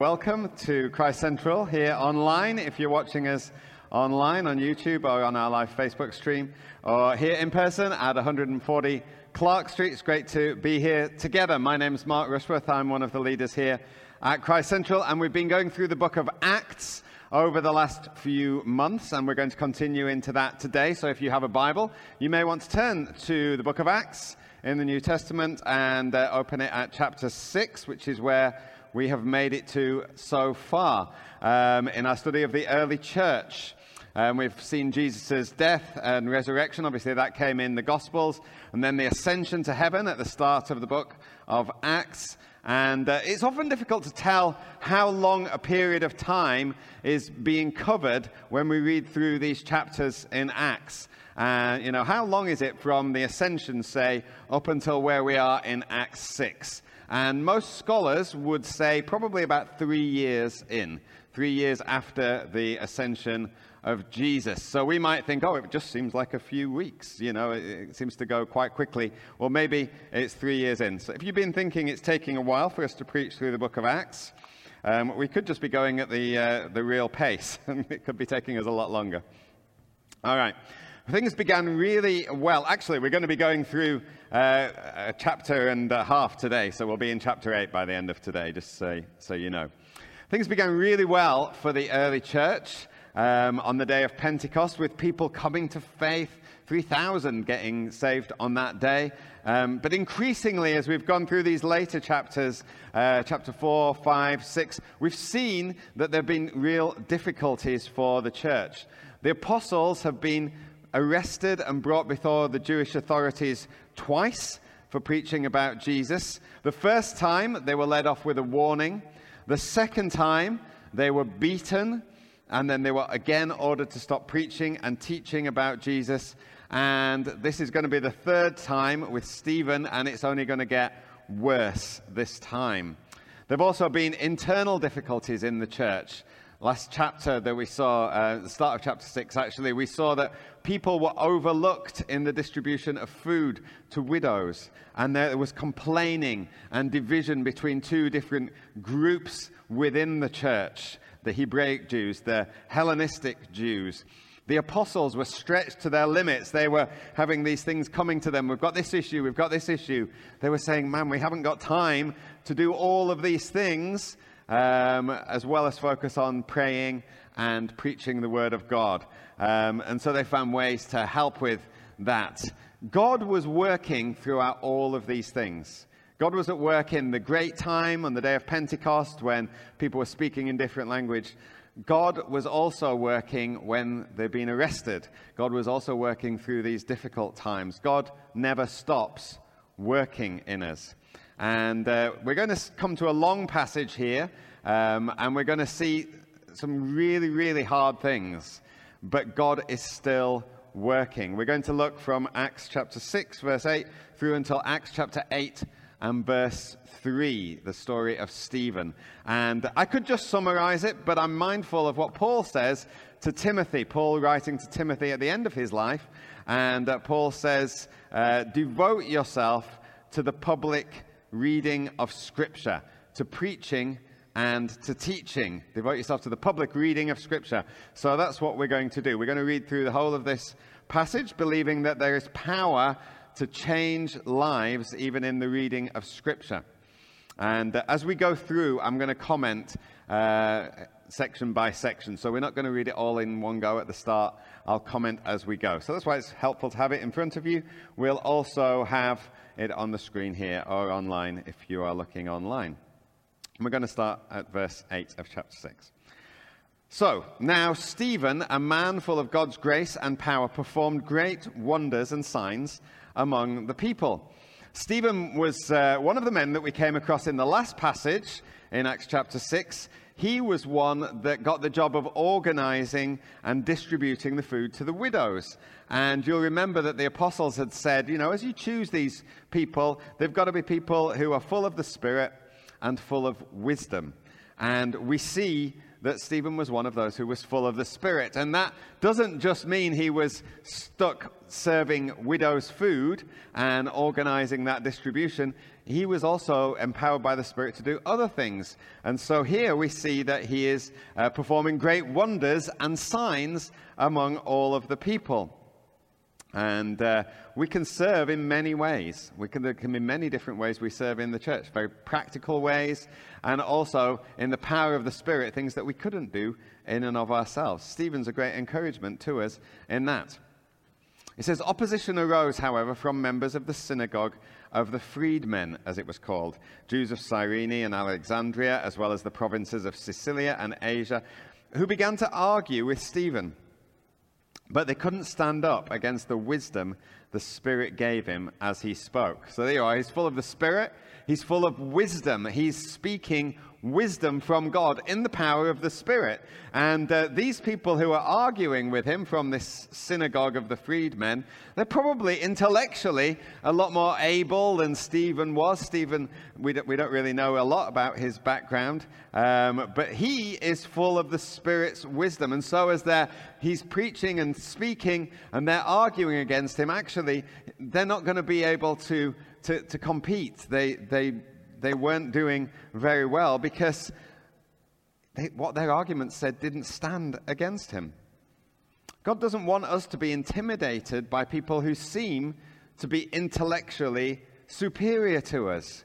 Welcome to Christ Central here online. If you're watching us online on YouTube or on our live Facebook stream, or here in person at 140 Clark Street, it's great to be here together. My name is Mark Rushworth. I'm one of the leaders here at Christ Central, and we've been going through the book of Acts over the last few months, and we're going to continue into that today. So if you have a Bible, you may want to turn to the book of Acts in the New Testament and uh, open it at chapter 6, which is where we have made it to so far um, in our study of the early church. Um, we've seen Jesus' death and resurrection. Obviously, that came in the Gospels. And then the ascension to heaven at the start of the book of Acts. And uh, it's often difficult to tell how long a period of time is being covered when we read through these chapters in Acts. Uh, you know, how long is it from the ascension, say, up until where we are in Acts 6? And most scholars would say probably about three years in, three years after the ascension of Jesus. So we might think, oh, it just seems like a few weeks. You know, it, it, seems to go quite quickly. Or maybe it's three years in. So if you've been thinking it's taking a while for us to preach through the book of Acts, um, we could just be going at the, uh, the real pace, and it could be taking us a lot longer. All right. Things began really well. Actually, we're going to be going through uh, a chapter and a half today, so we'll be in chapter 8 by the end of today, just so, so you know. Things began really well for the early church um, on the day of Pentecost with people coming to faith, 3,000 getting saved on that day. Um, but increasingly, as we've gone through these later chapters, uh, chapter 4, 5, 6, we've seen that there have been real difficulties for the church. The apostles have been arrested and brought before the Jewish authorities twice for preaching about Jesus. The first time, they were led off with a warning. The second time, they were beaten, and then they were again ordered to stop preaching and teaching about Jesus. And this is going to be the third time with Stephen, and it's only going to get worse this time. There have also been internal difficulties in the church last chapter that we saw, uh, the start of chapter 6 actually, we saw that people were overlooked in the distribution of food to widows. And there was complaining and division between two different groups within the church the Hebraic Jews, the Hellenistic Jews. The apostles were stretched to their limits. They were having these things coming to them. We've got this issue, we've got this issue. They were saying, Man, we haven't got time to do all of these things um, as well as focus on praying and preaching the word of God. Um, and so they found ways to help with that. God was working throughout all of these things. God was at work in the great time on the day of Pentecost when people were speaking in different language. God was also working when they've been arrested. God was also working through these difficult times. God never stops working in us. And uh, we're going to come to a long passage here, um, and we're going to see some really, really hard things. But God is still working. We're going to look from Acts chapter 6, verse 8, through until Acts chapter 8 and verse 3, the story of Stephen. And I could just summarize it, but I'm mindful of what Paul says to Timothy. Paul writing to Timothy at the end of his life. And uh, Paul says, uh, Devote yourself to the public reading of Scripture, to preaching and to teaching. Devote yourself to the public reading of Scripture. So that's what we're going to do. We're going to read through the whole of this passage, believing that there is power to change lives even in the reading of Scripture. And uh, as we go through, I'm going to comment uh, section by section. So we're not going to read it all in one go at the start. I'll comment as we go. So that's why it's helpful to have it in front of you. We'll also have it on the screen here or online if you are looking online. we're going to start at verse 8 of chapter 6. So, now Stephen, a man full of God's grace and power, performed great wonders and signs among the people. Stephen was uh, one of the men that we came across in the last passage in Acts chapter 6. He was one that got the job of organizing and distributing the food to the widows. And you'll remember that the apostles had said, you know, as you choose these people, they've got to be people who are full of the Spirit and full of wisdom. And we see that Stephen was one of those who was full of the Spirit. And that doesn't just mean he was stuck serving widows food and organizing that distribution. He was also empowered by the Spirit to do other things. And so here we see that he is uh, performing great wonders and signs among all of the people. And uh, we can serve in many ways. We can, there can be many different ways we serve in the church, very practical ways, and also in the power of the Spirit, things that we couldn't do in and of ourselves. Stephen's a great encouragement to us in that. It says, Opposition arose, however, from members of the synagogue of the freedmen, as it was called, Jews of Cyrene and Alexandria, as well as the provinces of Cilicia and Asia, who began to argue with Stephen. But they couldn't stand up against the wisdom the Spirit gave him as he spoke. So there you are. He's full of the Spirit. He's full of wisdom. He's speaking wisdom from God in the power of the Spirit. And uh, these people who are arguing with him from this synagogue of the freedmen, they're probably intellectually a lot more able than Stephen was. Stephen, we don't, we don't really know a lot about his background, um, but he is full of the Spirit's wisdom. And so, as they're, he's preaching and speaking and they're arguing against him, actually, they're not going to be able to, to, to compete. They, they, they weren't doing very well because they, what their arguments said didn't stand against him. God doesn't want us to be intimidated by people who seem to be intellectually superior to us.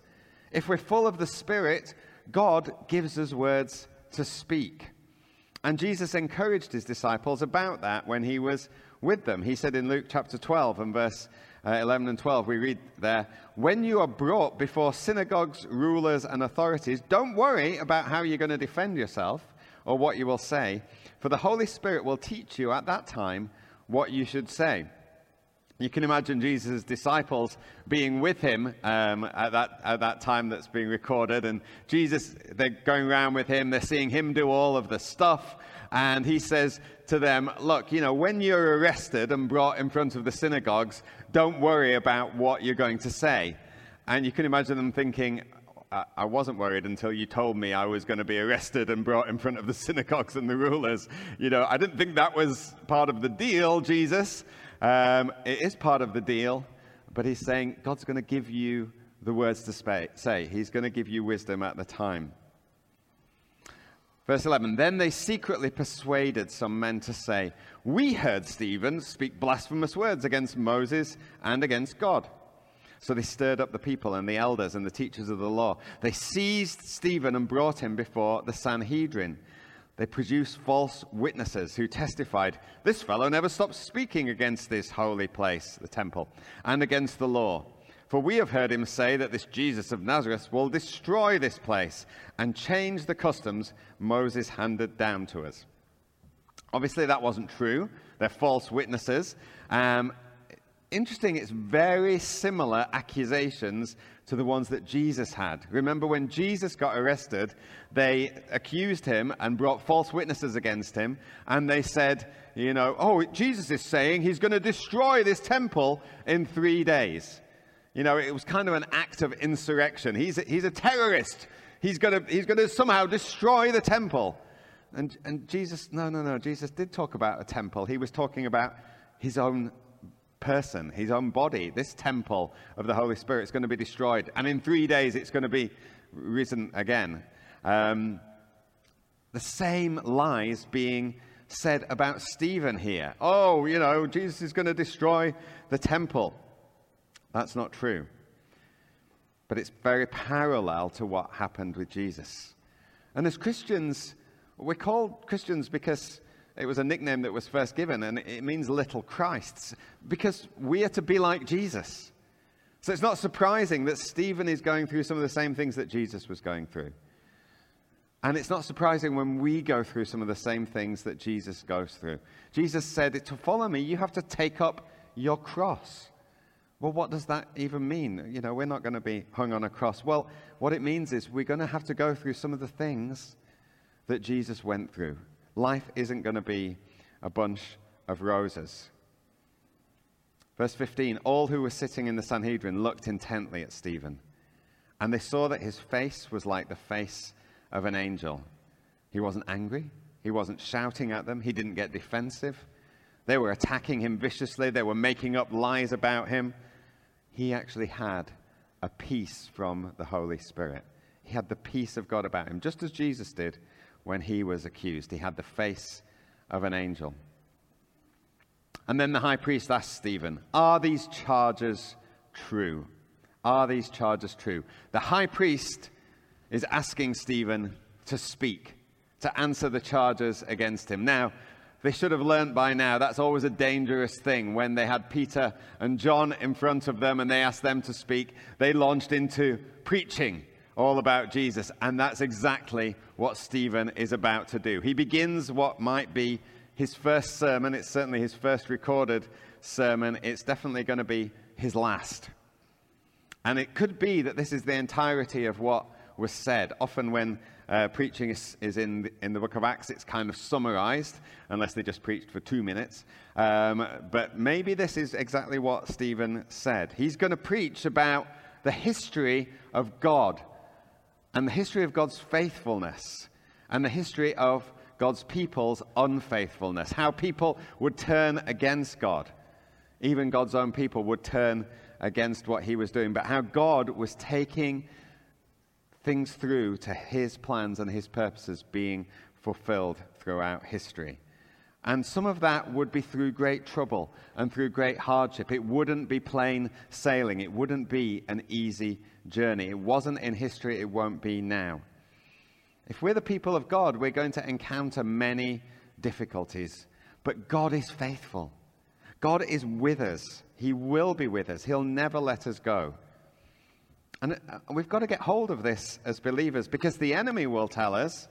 If we're full of the Spirit, God gives us words to speak. And Jesus encouraged his disciples about that when he was with them. He said in Luke chapter 12 and verse uh, 11 and 12, we read there, When you are brought before synagogues, rulers, and authorities, don't worry about how you're going to defend yourself or what you will say, for the Holy Spirit will teach you at that time what you should say. You can imagine Jesus' disciples being with him um, at, that, at that time that's being recorded. And Jesus, they're going around with him, they're seeing him do all of the stuff. And he says to them, Look, you know, when you're arrested and brought in front of the synagogues, don't worry about what you're going to say. And you can imagine them thinking, I wasn't worried until you told me I was going to be arrested and brought in front of the synagogues and the rulers. You know, I didn't think that was part of the deal, Jesus. Um, it is part of the deal, but he's saying God's going to give you the words to say. He's going to give you wisdom at the time. Verse 11 Then they secretly persuaded some men to say, We heard Stephen speak blasphemous words against Moses and against God. So they stirred up the people and the elders and the teachers of the law. They seized Stephen and brought him before the Sanhedrin. They produced false witnesses who testified, This fellow never stops speaking against this holy place, the temple, and against the law. For we have heard him say that this Jesus of Nazareth will destroy this place and change the customs Moses handed down to us. Obviously, that wasn't true. They're false witnesses. Um, interesting, it's very similar accusations to the ones that Jesus had. Remember when Jesus got arrested, they accused him and brought false witnesses against him, and they said, you know, oh, Jesus is saying he's going to destroy this temple in three days. You know, it was kind of an act of insurrection. He's a, he's a terrorist. He's going he's to somehow destroy the temple. And, and Jesus, no, no, no. Jesus did talk about a temple. He was talking about his own person, his own body. This temple of the Holy Spirit is going to be destroyed. And in three days, it's going to be risen again. Um, the same lies being said about Stephen here. Oh, you know, Jesus is going to destroy the temple. That's not true. But it's very parallel to what happened with Jesus. And as Christians, we're called Christians because it was a nickname that was first given, and it means little Christs, because we are to be like Jesus. So it's not surprising that Stephen is going through some of the same things that Jesus was going through. And it's not surprising when we go through some of the same things that Jesus goes through. Jesus said, To follow me, you have to take up your cross. Well, what does that even mean? You know, we're not going to be hung on a cross. Well, what it means is we're going to have to go through some of the things that Jesus went through. Life isn't going to be a bunch of roses. Verse 15 All who were sitting in the Sanhedrin looked intently at Stephen, and they saw that his face was like the face of an angel. He wasn't angry. He wasn't shouting at them. He didn't get defensive. They were attacking him viciously. They were making up lies about him. He actually had a peace from the Holy Spirit. He had the peace of God about him, just as Jesus did when he was accused. He had the face of an angel. And then the high priest asked Stephen, Are these charges true? Are these charges true? The high priest is asking Stephen to speak, to answer the charges against him. Now, they should have learned by now that's always a dangerous thing. When they had Peter and John in front of them and they asked them to speak, they launched into preaching all about Jesus. And that's exactly what Stephen is about to do. He begins what might be his first sermon. It's certainly his first recorded sermon. It's definitely going to be his last. And it could be that this is the entirety of what was said. Often, when uh, preaching is, is in, the, in the book of Acts, it's kind of summarized, unless they just preached for two minutes. Um, but maybe this is exactly what Stephen said. He's going to preach about the history of God and the history of God's faithfulness and the history of God's people's unfaithfulness, how people would turn against God. Even God's own people would turn against what he was doing, but how God was taking things through to his plans and his purposes being fulfilled throughout history. And some of that would be through great trouble and through great hardship. It wouldn't be plain sailing. It wouldn't be an easy journey. It wasn't in history. It won't be now. If we're the people of God, we're going to encounter many difficulties. But God is faithful. God is with us. He will be with us. He'll never let us go. And uh, we've got to get hold of this as believers because the enemy will tell us,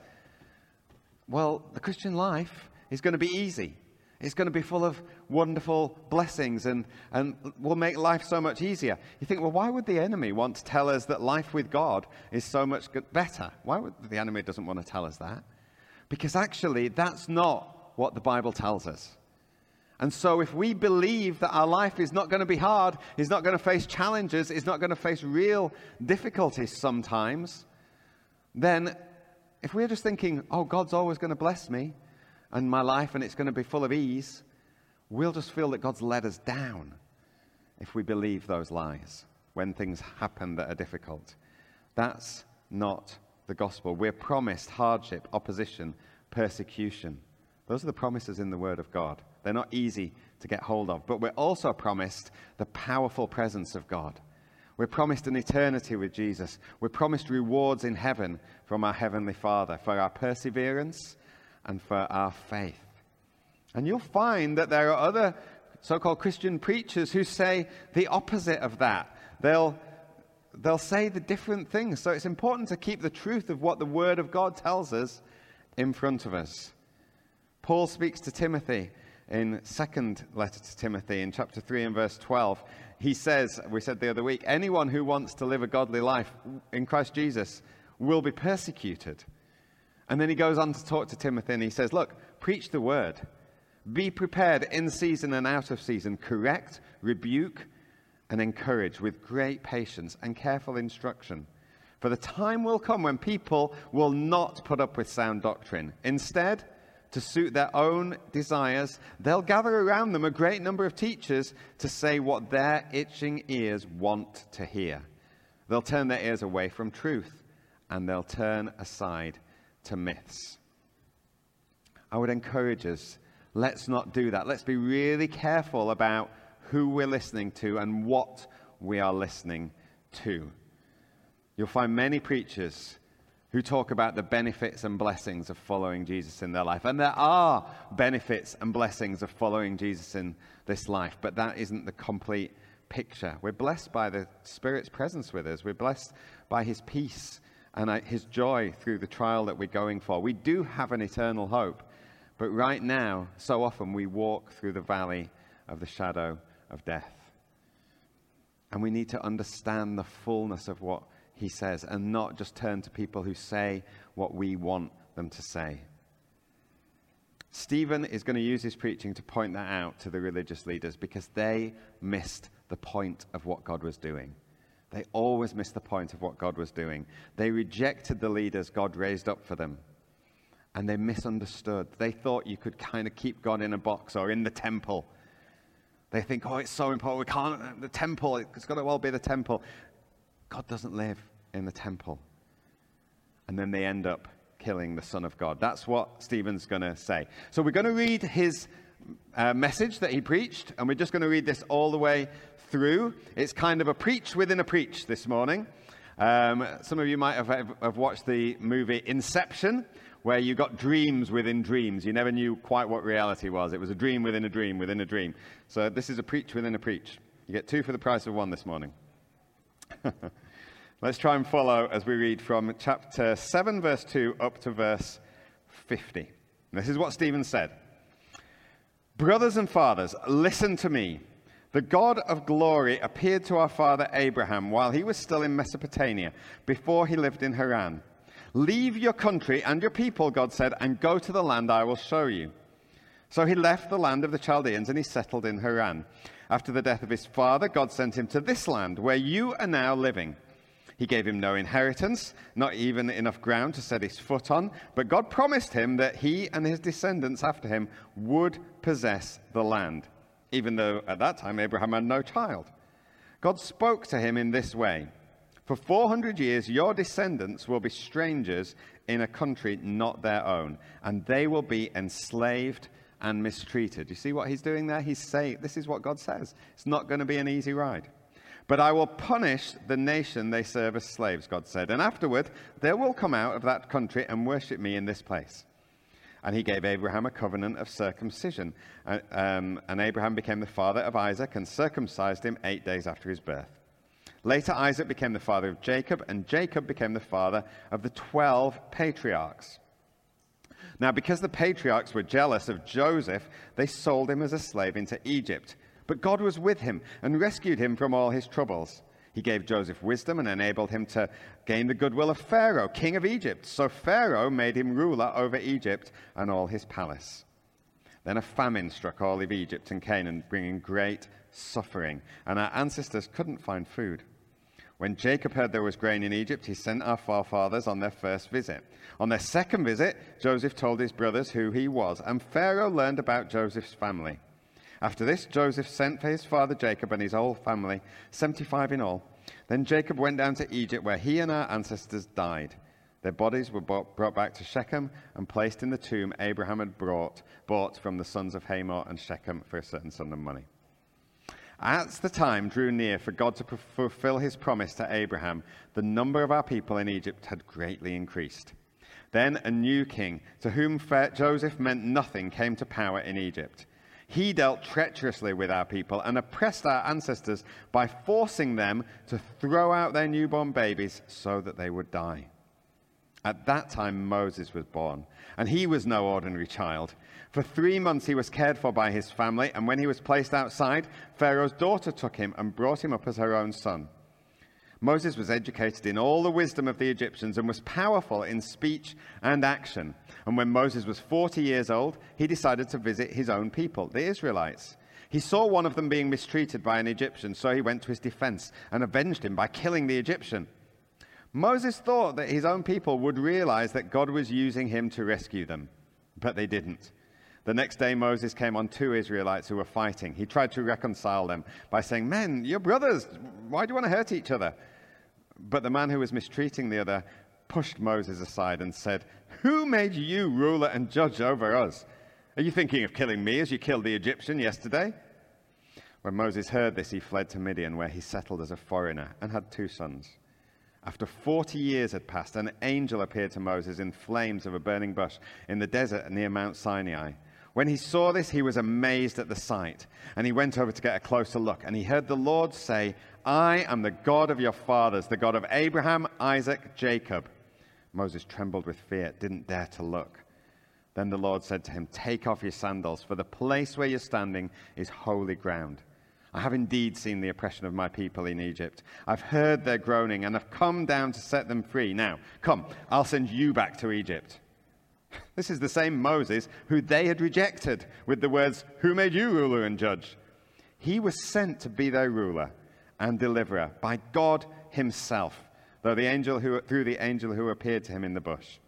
well, the Christian life is going to be easy. It's going to be full of wonderful blessings and, and will make life so much easier. You think, well, why would the enemy want to tell us that life with God is so much better? Why would the enemy doesn't want to tell us that? Because actually, that's not what the Bible tells us. And so, if we believe that our life is not going to be hard, is not going to face challenges, is not going to face real difficulties sometimes, then if we're just thinking, oh, God's always going to bless me, and my life and it's going to be full of ease, we'll just feel that God's let us down if we believe those lies when things happen that are difficult. That's not the gospel. We're promised hardship, opposition, persecution. Those are the promises in the Word of God. They're not easy to get hold of, but we're also promised the powerful presence of God. We're promised an eternity with Jesus. We're promised rewards in heaven from our Heavenly Father for our perseverance and for our faith. And you'll find that there are other so called Christian preachers who say the opposite of that. They'll, they'll say the different things. So it's important to keep the truth of what the Word of God tells us in front of us. Paul speaks to Timothy in second letter to Timothy in chapter 3 and verse 12. He says, we said the other week, anyone who wants to live a godly life in Christ Jesus will be persecuted. And then he goes on to talk to Timothy and he says, Look, preach the word. Be prepared in season and out of season. Correct, rebuke, and encourage with great patience and careful instruction. For the time will come when people will not put up with sound doctrine. Instead, to suit their own desires, they'll gather around them a great number of teachers to say what their itching ears want to hear. They'll turn their ears away from truth and they'll turn aside to myths. I would encourage us, let's not do that. Let's be really careful about who we're listening to and what we are listening to. You'll find many preachers who talk about the benefits and blessings of following Jesus in their life. And there are benefits and blessings of following Jesus in this life, but that isn't the complete picture. We're blessed by the Spirit's presence with us, we're blessed by His peace and uh, his joy through the trial that we're going for. We do have an eternal hope, but right now, so often we walk through the valley of the shadow of death. And we need to understand the fullness of what he says and not just turn to people who say what we want them to say. Stephen is going to use his preaching to point that out to the religious leaders because they missed the point of what God was doing. They always missed the point of what God was doing. They rejected the leaders God raised up for them. and they misunderstood. They thought you could kind of keep God in a box or in the temple. They think, oh, it's so important. We can't, the temple, it's got to well be the temple. God doesn't live in the temple. And then they end up killing the Son of God. That's what Stephen's going to say. So we're going to read his uh, message that he preached, and we're just going to read this all the way through. It's kind of a preach within a preach this morning. Um, some of you might have, have watched the movie Inception, where you got dreams within dreams. You never knew quite what reality was. It was a dream within a dream within a dream. So this is a preach within a preach. You get two for the price of one this morning. Let's try and follow as we read from chapter 7, verse 2, up to verse 50. This is what Stephen said Brothers and fathers, listen to me. The God of glory appeared to our father Abraham while he was still in Mesopotamia, before he lived in Haran. Leave your country and your people, God said, and go to the land I will show you. So he left the land of the Chaldeans and he settled in Haran. After the death of his father, God sent him to this land where you are now living. He gave him no inheritance, not even enough ground to set his foot on, but God promised him that he and his descendants after him would possess the land, even though at that time Abraham had no child. God spoke to him in this way For 400 years, your descendants will be strangers in a country not their own, and they will be enslaved and mistreated. You see what he's doing there? He's saying, This is what God says. It's not going to be an easy ride. But I will punish the nation they serve as slaves, God said. And afterward, they will come out of that country and worship me in this place. And he gave Abraham a covenant of circumcision. Uh, um, and Abraham became the father of Isaac and circumcised him eight days after his birth. Later, Isaac became the father of Jacob, and Jacob became the father of the 12 patriarchs. Now, because the patriarchs were jealous of Joseph, they sold him as a slave into Egypt. But God was with him and rescued him from all his troubles. He gave Joseph wisdom and enabled him to gain the goodwill of Pharaoh, king of Egypt. So Pharaoh made him ruler over Egypt and all his palace. Then a famine struck all of Egypt and Canaan, bringing great suffering, and our ancestors couldn't find food. When Jacob heard there was grain in Egypt, he sent our forefathers on their first visit. On their second visit, Joseph told his brothers who he was, and Pharaoh learned about Joseph's family. After this, Joseph sent for his father Jacob and his whole family, 75 in all. Then Jacob went down to Egypt, where he and our ancestors died. Their bodies were brought back to Shechem and placed in the tomb Abraham had brought, bought from the sons of Hamor and Shechem for a certain sum of money. As the time drew near for God to fulfill his promise to Abraham, the number of our people in Egypt had greatly increased. Then a new king, to whom Joseph meant nothing, came to power in Egypt. He dealt treacherously with our people and oppressed our ancestors by forcing them to throw out their newborn babies so that they would die. At that time, Moses was born, and he was no ordinary child. For three months, he was cared for by his family, and when he was placed outside, Pharaoh's daughter took him and brought him up as her own son. Moses was educated in all the wisdom of the Egyptians and was powerful in speech and action. And when Moses was 40 years old, he decided to visit his own people, the Israelites. He saw one of them being mistreated by an Egyptian, so he went to his defense and avenged him by killing the Egyptian. Moses thought that his own people would realize that God was using him to rescue them, but they didn't. The next day, Moses came on two Israelites who were fighting. He tried to reconcile them by saying, Men, you're brothers. Why do you want to hurt each other? But the man who was mistreating the other pushed Moses aside and said, Who made you ruler and judge over us? Are you thinking of killing me as you killed the Egyptian yesterday? When Moses heard this, he fled to Midian, where he settled as a foreigner and had two sons. After 40 years had passed, an angel appeared to Moses in flames of a burning bush in the desert near Mount Sinai. When he saw this, he was amazed at the sight, and he went over to get a closer look, and he heard the Lord say, I am the God of your fathers, the God of Abraham, Isaac, Jacob. Moses trembled with fear, didn't dare to look. Then the Lord said to him, Take off your sandals, for the place where you're standing is holy ground. I have indeed seen the oppression of my people in Egypt. I've heard their groaning and have come down to set them free. Now, come, I'll send you back to Egypt. This is the same Moses who they had rejected with the words, Who made you ruler and judge? He was sent to be their ruler and deliverer by God himself, though the angel who, through the angel who appeared to him in the bush.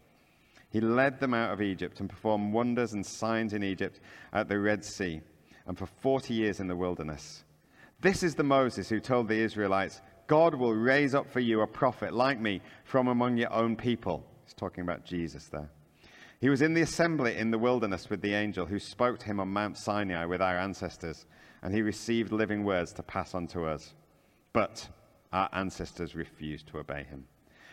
He led them out of Egypt and performed wonders and signs in Egypt at the Red Sea and for 40 years in the wilderness. This is the Moses who told the Israelites, God will raise up for you a prophet like me from among your own people. He's talking about Jesus there. He was in the assembly in the wilderness with the angel who spoke to him on Mount Sinai with our ancestors, and he received living words to pass on to us. But our ancestors refused to obey him.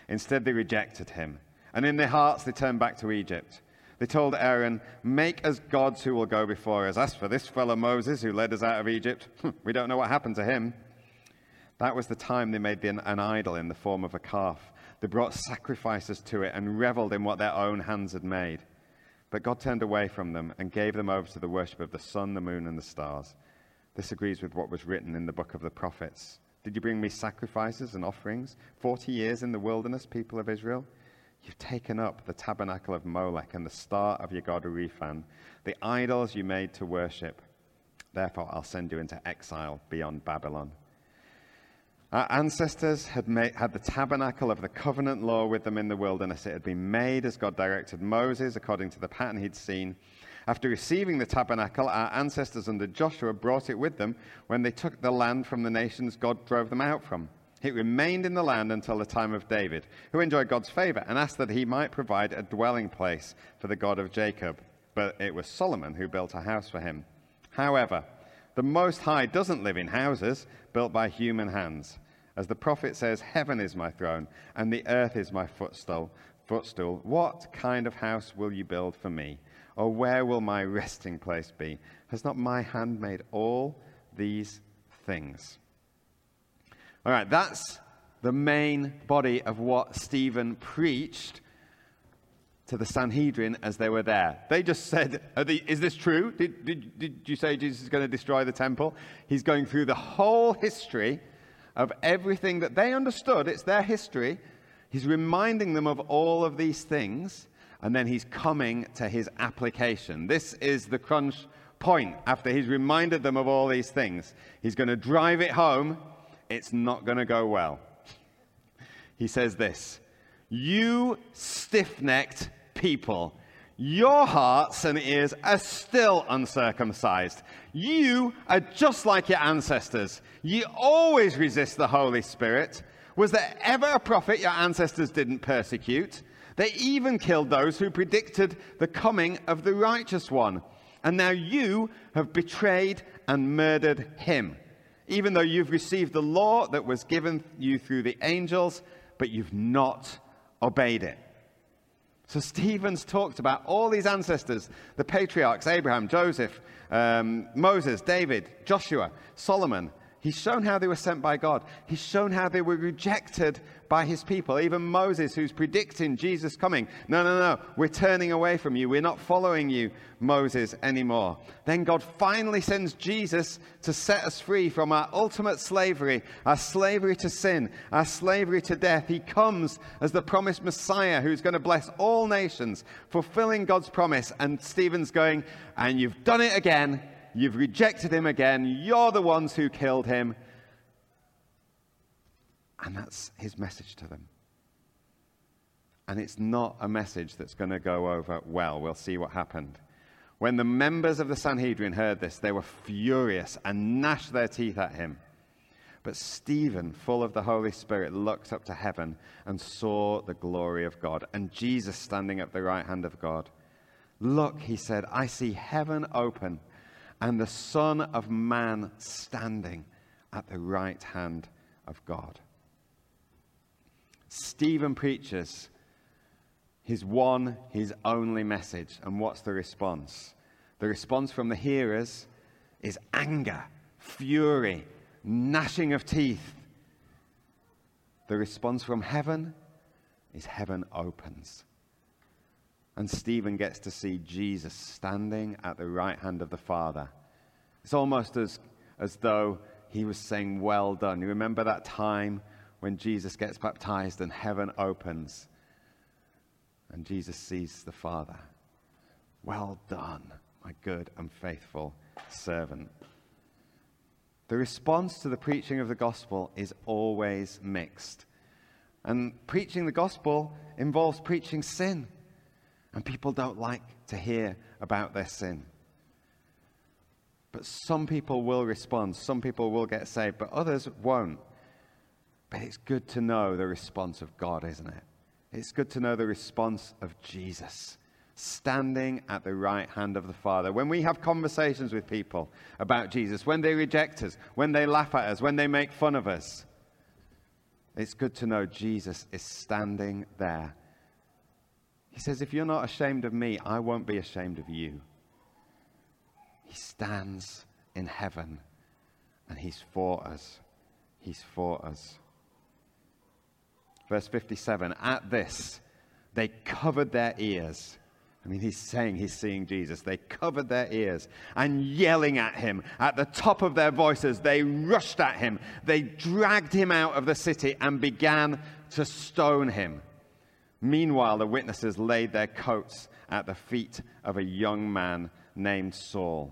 Instead, they rejected him, and in their hearts they turned back to Egypt. They told Aaron, Make us gods who will go before us. As for this fellow Moses who led us out of Egypt, we don't know what happened to him. That was the time they made an, an idol in the form of a calf. They brought sacrifices to it and reveled in what their own hands had made. But God turned away from them and gave them over to the worship of the sun, the moon, and the stars. This agrees with what was written in the book of the prophets. Did you bring me sacrifices and offerings? Forty years in the wilderness, people of Israel? You've taken up the tabernacle of Molech and the star of your god Rephan, the idols you made to worship. Therefore, I'll send you into exile beyond Babylon. Our ancestors had, made, had the tabernacle of the covenant law with them in the wilderness. It had been made as God directed Moses, according to the pattern he'd seen. After receiving the tabernacle, our ancestors under Joshua brought it with them when they took the land from the nations God drove them out from. It remained in the land until the time of David, who enjoyed God's favor and asked that he might provide a dwelling place for the God of Jacob. But it was Solomon who built a house for him. However, the Most High doesn't live in houses built by human hands. As the prophet says, Heaven is my throne, and the earth is my footstool. footstool. What kind of house will you build for me? Or where will my resting place be? Has not my hand made all these things? All right, that's the main body of what Stephen preached to the Sanhedrin as they were there. They just said, Is this true? Did, did, did you say Jesus is going to destroy the temple? He's going through the whole history of everything that they understood. It's their history. He's reminding them of all of these things, and then he's coming to his application. This is the crunch point. After he's reminded them of all these things, he's going to drive it home. It's not going to go well. He says this You stiff necked people. Your hearts and ears are still uncircumcised. You are just like your ancestors. You always resist the Holy Spirit. Was there ever a prophet your ancestors didn't persecute? They even killed those who predicted the coming of the righteous one. And now you have betrayed and murdered him, even though you've received the law that was given you through the angels, but you've not obeyed it. So Stephen's talked about all these ancestors, the patriarchs, Abraham, Joseph, um, Moses, David, Joshua, Solomon. He's shown how they were sent by God. He's shown how they were rejected by his people. Even Moses, who's predicting Jesus coming. No, no, no. We're turning away from you. We're not following you, Moses, anymore. Then God finally sends Jesus to set us free from our ultimate slavery, our slavery to sin, our slavery to death. He comes as the promised Messiah who's going to bless all nations, fulfilling God's promise. And Stephen's going, and you've done it again. You've rejected him again. You're the ones who killed him. And that's his message to them. And it's not a message that's going to go over well. We'll see what happened. When the members of the Sanhedrin heard this, they were furious and gnashed their teeth at him. But Stephen, full of the Holy Spirit, looked up to heaven and saw the glory of God and Jesus standing at the right hand of God. Look, he said, I see heaven open and the Son of Man standing at the right hand of God. Stephen preaches his one, his only message. And what's the response? The response from the hearers is anger, fury, gnashing of teeth. The response from heaven is heaven opens. And Stephen gets to see Jesus standing at the right hand of the Father. It's almost as, as though he was saying, Well done. You remember that time when Jesus gets baptized and heaven opens and Jesus sees the Father. Well done, my good and faithful servant. The response to the preaching of the gospel is always mixed. And preaching the gospel involves preaching sin. And people don't like to hear about their sin. But some people will respond, some people will get saved, but others won't. But it's good to know the response of God, isn't it? It's good to know the response of Jesus standing at the right hand of the Father. When we have conversations with people about Jesus, when they reject us, when they laugh at us, when they make fun of us, it's good to know Jesus is standing there. He says, If you're not ashamed of me, I won't be ashamed of you. He stands in heaven and he's for us. He's for us. Verse 57 At this, they covered their ears I mean, he's saying he's seeing Jesus. They covered their ears and yelling at him at the top of their voices. They rushed at him. They dragged him out of the city and began to stone him. Meanwhile, the witnesses laid their coats at the feet of a young man named Saul.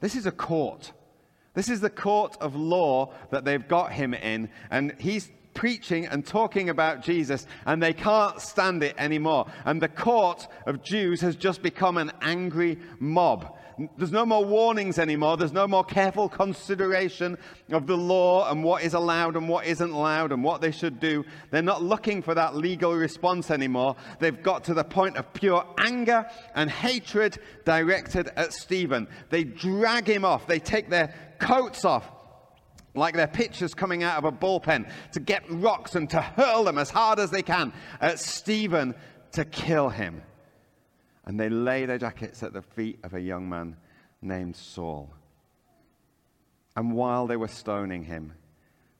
This is a court. This is the court of law that they've got him in, and he's preaching and talking about Jesus, and they can't stand it anymore. And the court of Jews has just become an angry mob. There's no more warnings anymore. There's no more careful consideration of the law and what is allowed and what isn't allowed and what they should do. They're not looking for that legal response anymore. They've got to the point of pure anger and hatred directed at Stephen. They drag him off. They take their coats off like they're pitchers coming out of a bullpen to get rocks and to hurl them as hard as they can at Stephen to kill him. And they lay their jackets at the feet of a young man named Saul. And while they were stoning him,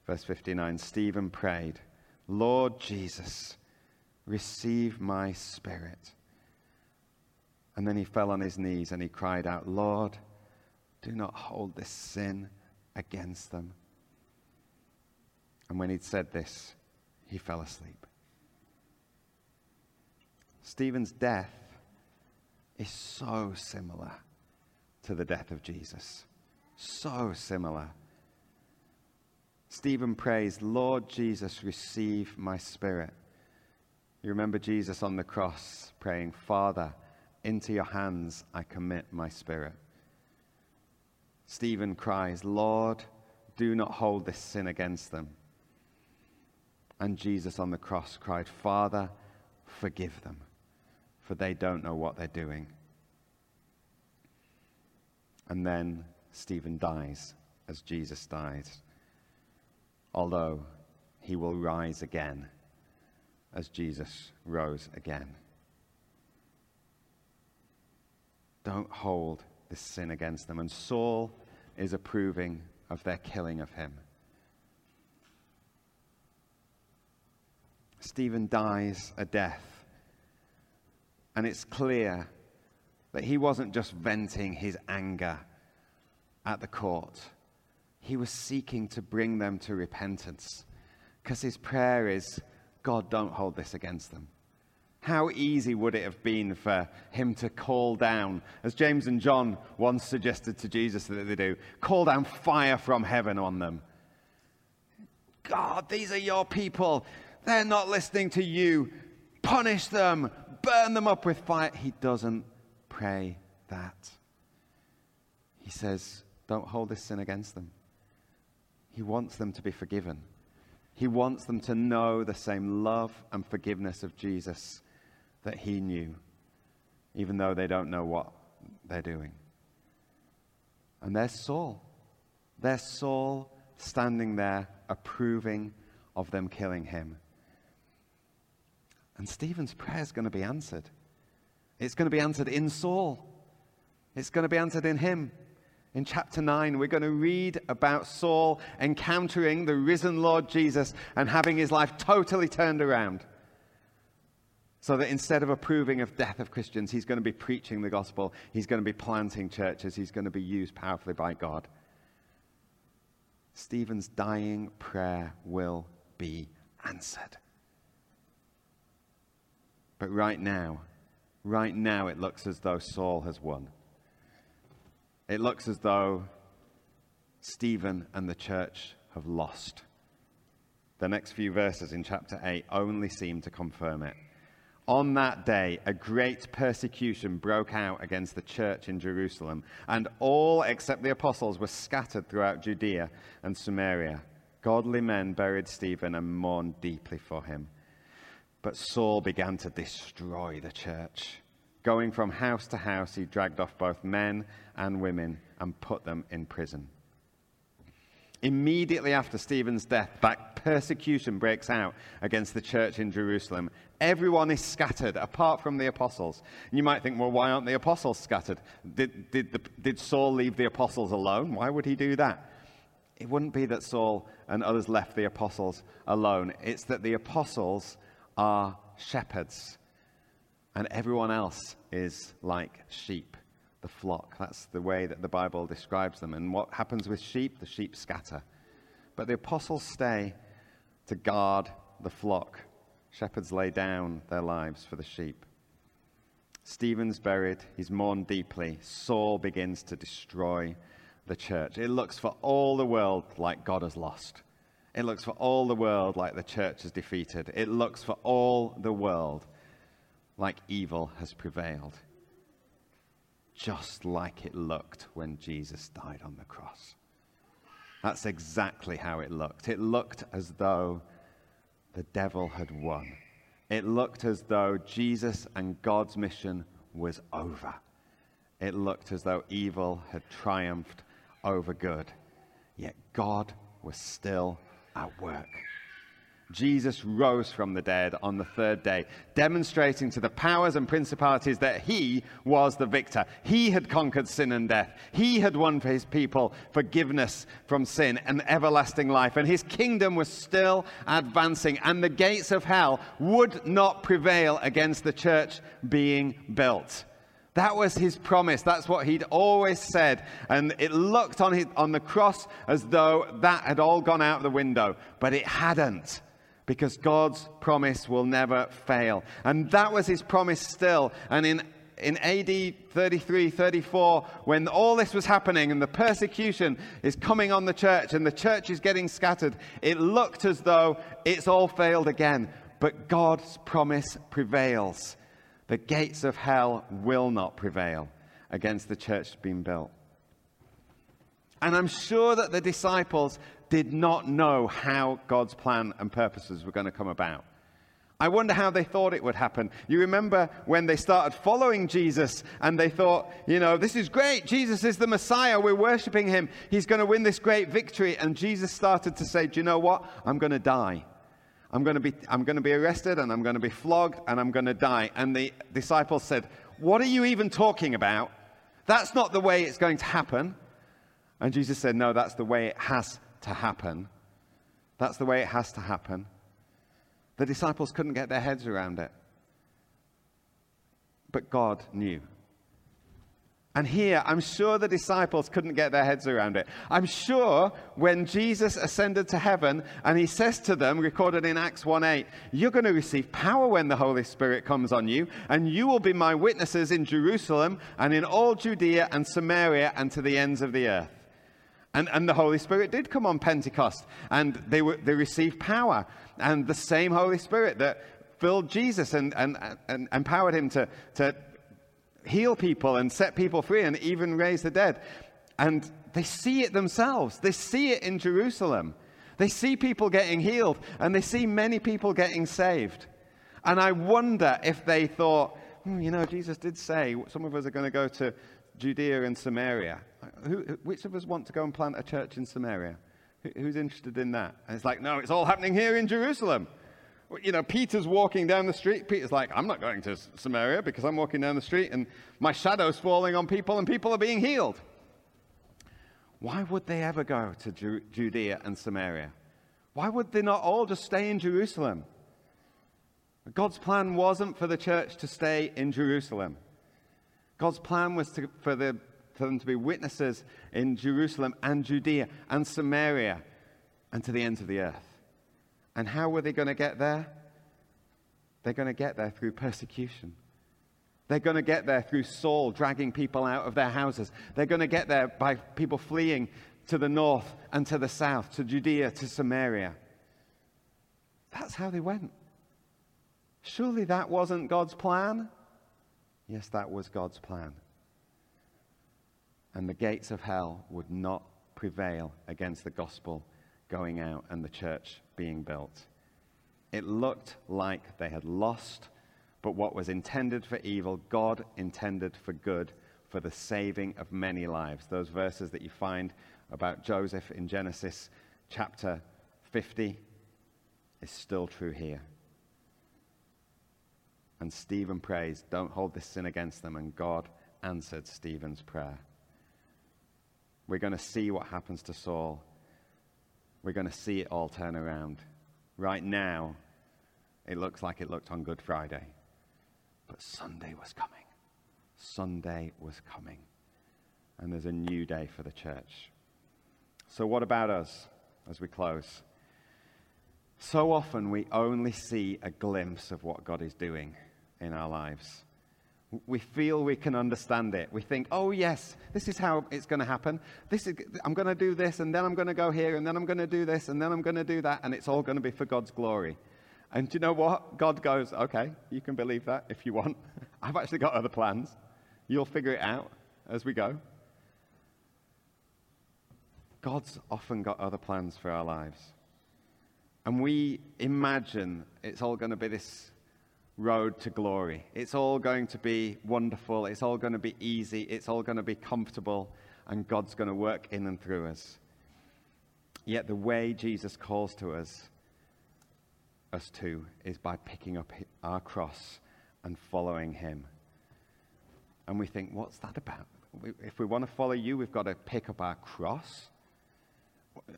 verse 59, Stephen prayed, Lord Jesus, receive my spirit. And then he fell on his knees and he cried out, Lord, do not hold this sin against them. And when he'd said this, he fell asleep. Stephen's death is so similar to the death of Jesus. So similar. Stephen prays, Lord Jesus, receive my spirit. You remember Jesus on the cross praying, Father, into your hands I commit my spirit. Stephen cries, Lord, do not hold this sin against them. And Jesus on the cross cried, Father, forgive them, for they don't know what they're doing. And then Stephen dies as Jesus died, although he will rise again as Jesus rose again. Don't hold this sin against them. And Saul is approving of their killing of him. Stephen dies a death. And it's clear that he wasn't just venting his anger at the court, he was seeking to bring them to repentance. Because his prayer is, God, don't hold this against them. How easy would it have been for him to call down, as James and John once suggested to Jesus that they do, call down fire from heaven on them? God, these are your people. They're not listening to you. Punish them, burn them up with fire. He doesn't pray that. He says, Don't hold this sin against them. He wants them to be forgiven. He wants them to know the same love and forgiveness of Jesus that he knew, even though they don't know what they're doing. And there's Saul. There's Saul standing there approving of them killing him. And Stephen's prayer is going to be answered. It's going to be answered in Saul. It's going to be answered in him. In chapter 9, we're going to read about Saul encountering the risen Lord Jesus and having his life totally turned around. So that instead of approving of death of Christians, he's going to be preaching the gospel. He's going to be planting churches. He's going to be used powerfully by God. Stephen's dying prayer will be answered. But right now, right now, it looks as though Saul has won. It looks as though Stephen and the church have lost. The next few verses in chapter 8 only seem to confirm it. On that day, a great persecution broke out against the church in Jerusalem, and all except the apostles were scattered throughout Judea and Samaria. Godly men buried Stephen and mourned deeply for him. But Saul began to destroy the church. Going from house to house, he dragged off both men and women and put them in prison. Immediately after Stephen's death, that persecution breaks out against the church in Jerusalem. Everyone is scattered apart from the apostles. You might think, well, why aren't the apostles scattered? Did, did, the, did Saul leave the apostles alone? Why would he do that? It wouldn't be that Saul and others left the apostles alone. It's that the apostles are shepherds, and everyone else is like sheep the flock. That's the way that the Bible describes them. And what happens with sheep? The sheep scatter. But the apostles stay to guard the flock. Shepherds lay down their lives for the sheep. Stephen's buried. He's mourned deeply. Saul begins to destroy the church. It looks for all the world like God has lost. It looks for all the world like the church is defeated. It looks for all the world like evil has prevailed just like it looked when Jesus died on the cross. That's exactly how it looked. It looked as though the devil had won. It looked as though Jesus and God's mission was over. It looked as though evil had triumphed over good. Yet God was still at work. Jesus rose from the dead on the third day, demonstrating to the powers and principalities that he was the victor. He had conquered sin and death. He had won for his people forgiveness from sin and everlasting life. And his kingdom was still advancing, and the gates of hell would not prevail against the church being built. That was his promise. That's what he'd always said. And it looked on, his, on the cross as though that had all gone out the window, but it hadn't because God's promise will never fail. And that was his promise still. And in, in AD 33, 34, when all this was happening and the persecution is coming on the church and the church is getting scattered, it looked as though it's all failed again. But God's promise prevails. The gates of hell will not prevail against the church being built. And I'm sure that the disciples did not know how God's plan and purposes were going to come about. I wonder how they thought it would happen. You remember when they started following Jesus and they thought, you know, this is great. Jesus is the Messiah. We're worshiping him. He's going to win this great victory. And Jesus started to say, do you know what? I'm going to die. I'm going to be, I'm going to be arrested and I'm going to be flogged and I'm going to die. And the disciples said, What are you even talking about? That's not the way it's going to happen. And Jesus said, No, that's the way it has to happen. That's the way it has to happen. The disciples couldn't get their heads around it. But God knew. And here, I'm sure the disciples couldn't get their heads around it. I'm sure when Jesus ascended to heaven and he says to them, recorded in Acts 1 8, you're going to receive power when the Holy Spirit comes on you, and you will be my witnesses in Jerusalem and in all Judea and Samaria and to the ends of the earth. And, and the Holy Spirit did come on Pentecost, and they, were, they received power. And the same Holy Spirit that filled Jesus and, and, and empowered him to, to heal people and set people free and even raise the dead. And they see it themselves, they see it in Jerusalem. They see people getting healed, and they see many people getting saved. And I wonder if they thought, hmm, you know, Jesus did say some of us are going to go to Judea and Samaria. Who, which of us want to go and plant a church in Samaria? Who, who's interested in that? And it's like, no, it's all happening here in Jerusalem. You know, Peter's walking down the street. Peter's like, I'm not going to Samaria because I'm walking down the street and my shadow's falling on people and people are being healed. Why would they ever go to Ju- Judea and Samaria? Why would they not all just stay in Jerusalem? God's plan wasn't for the church to stay in Jerusalem. God's plan was to, for, the, for them to be witnesses in Jerusalem and Judea and Samaria and to the ends of the earth. And how were they going to get there? They're going to get there through persecution. They're going to get there through Saul dragging people out of their houses. They're going to get there by people fleeing to the north and to the south, to Judea, to Samaria. That's how they went. Surely that wasn't God's plan? Yes, that was God's plan. And the gates of hell would not prevail against the gospel going out and the church being built. It looked like they had lost, but what was intended for evil, God intended for good, for the saving of many lives. Those verses that you find about Joseph in Genesis chapter 50 is still true here. And Stephen prays, Don't hold this sin against them. And God answered Stephen's prayer. We're going to see what happens to Saul. We're going to see it all turn around. Right now, it looks like it looked on Good Friday. But Sunday was coming. Sunday was coming. And there's a new day for the church. So, what about us as we close? So often we only see a glimpse of what God is doing in our lives. We feel we can understand it. We think, oh, yes, this is how it's going to happen. This is, I'm going to do this, and then I'm going to go here, and then I'm going to do this, and then I'm going to do that, and it's all going to be for God's glory. And do you know what? God goes, okay, you can believe that if you want. I've actually got other plans. You'll figure it out as we go. God's often got other plans for our lives. And we imagine it's all going to be this road to glory. It's all going to be wonderful. It's all going to be easy. It's all going to be comfortable. And God's going to work in and through us. Yet the way Jesus calls to us, us to, is by picking up our cross and following Him. And we think, what's that about? If we want to follow you, we've got to pick up our cross.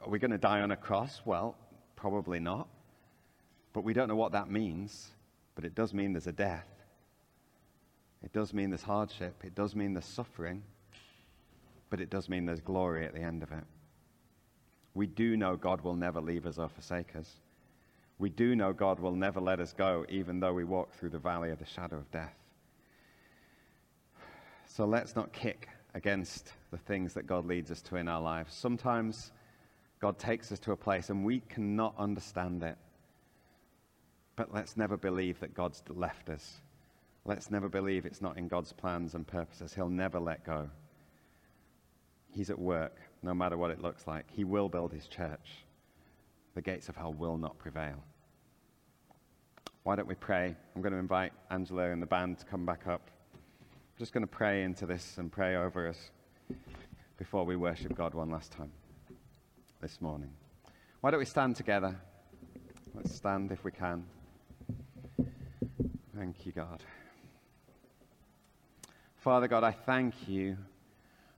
Are we going to die on a cross? Well, probably not. But we don't know what that means. But it does mean there's a death. It does mean there's hardship. It does mean there's suffering. But it does mean there's glory at the end of it. We do know God will never leave us or forsake us. We do know God will never let us go, even though we walk through the valley of the shadow of death. So let's not kick against the things that God leads us to in our lives. Sometimes God takes us to a place and we cannot understand it. But let's never believe that God's left us. Let's never believe it's not in God's plans and purposes. He'll never let go. He's at work, no matter what it looks like. He will build his church. The gates of hell will not prevail. Why don't we pray? I'm going to invite Angela and the band to come back up. I'm just going to pray into this and pray over us before we worship God one last time this morning. Why don't we stand together? Let's stand if we can. Thank you, God. Father God, I thank you.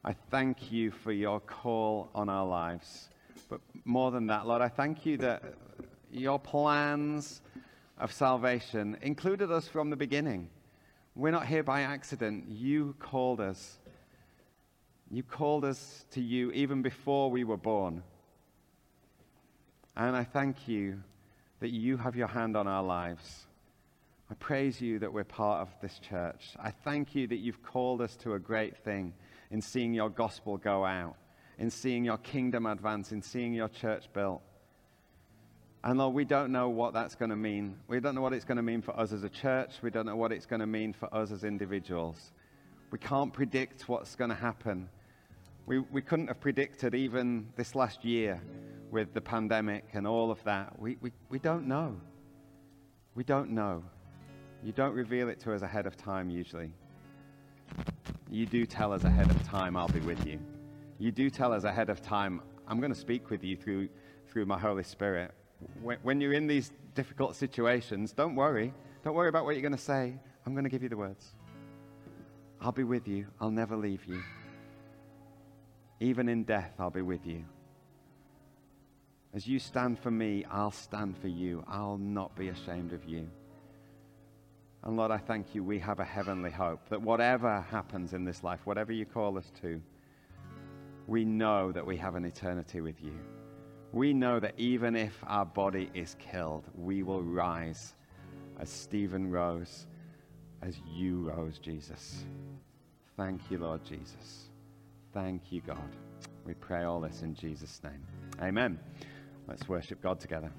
I thank you for your call on our lives. But more than that, Lord, I thank you that your plans of salvation included us from the beginning. We're not here by accident. You called us. You called us to you even before we were born. And I thank you that you have your hand on our lives. I praise you that we're part of this church. I thank you that you've called us to a great thing in seeing your gospel go out, in seeing your kingdom advance, in seeing your church built. And Lord, we don't know what that's going to mean. We don't know what it's going to mean for us as a church. We don't know what it's going to mean for us as individuals. We can't predict what's going to happen. We, we couldn't have predicted even this last year with the pandemic and all of that. We, we, we don't know. We don't know. You don't reveal it to us ahead of time, usually. You do tell us ahead of time, I'll be with you. You do tell us ahead of time, I'm going to speak with you through, through my Holy Spirit. When, when you're in these difficult situations, don't worry. Don't worry about what you're going to say. I'm going to give you the words. I'll be with you. I'll never leave you. Even in death, I'll be with you. As you stand for me, I'll stand for you. I'll not be ashamed of you. And Lord, I thank you we have a heavenly hope that whatever happens in this life, whatever you call us to, we know that we have an eternity with you. We know that even if our body is killed, we will rise as Stephen rose, as you rose, Jesus. Thank you, Lord Jesus. Thank you, God. We pray all this in Jesus' name. Amen. Let's worship God together.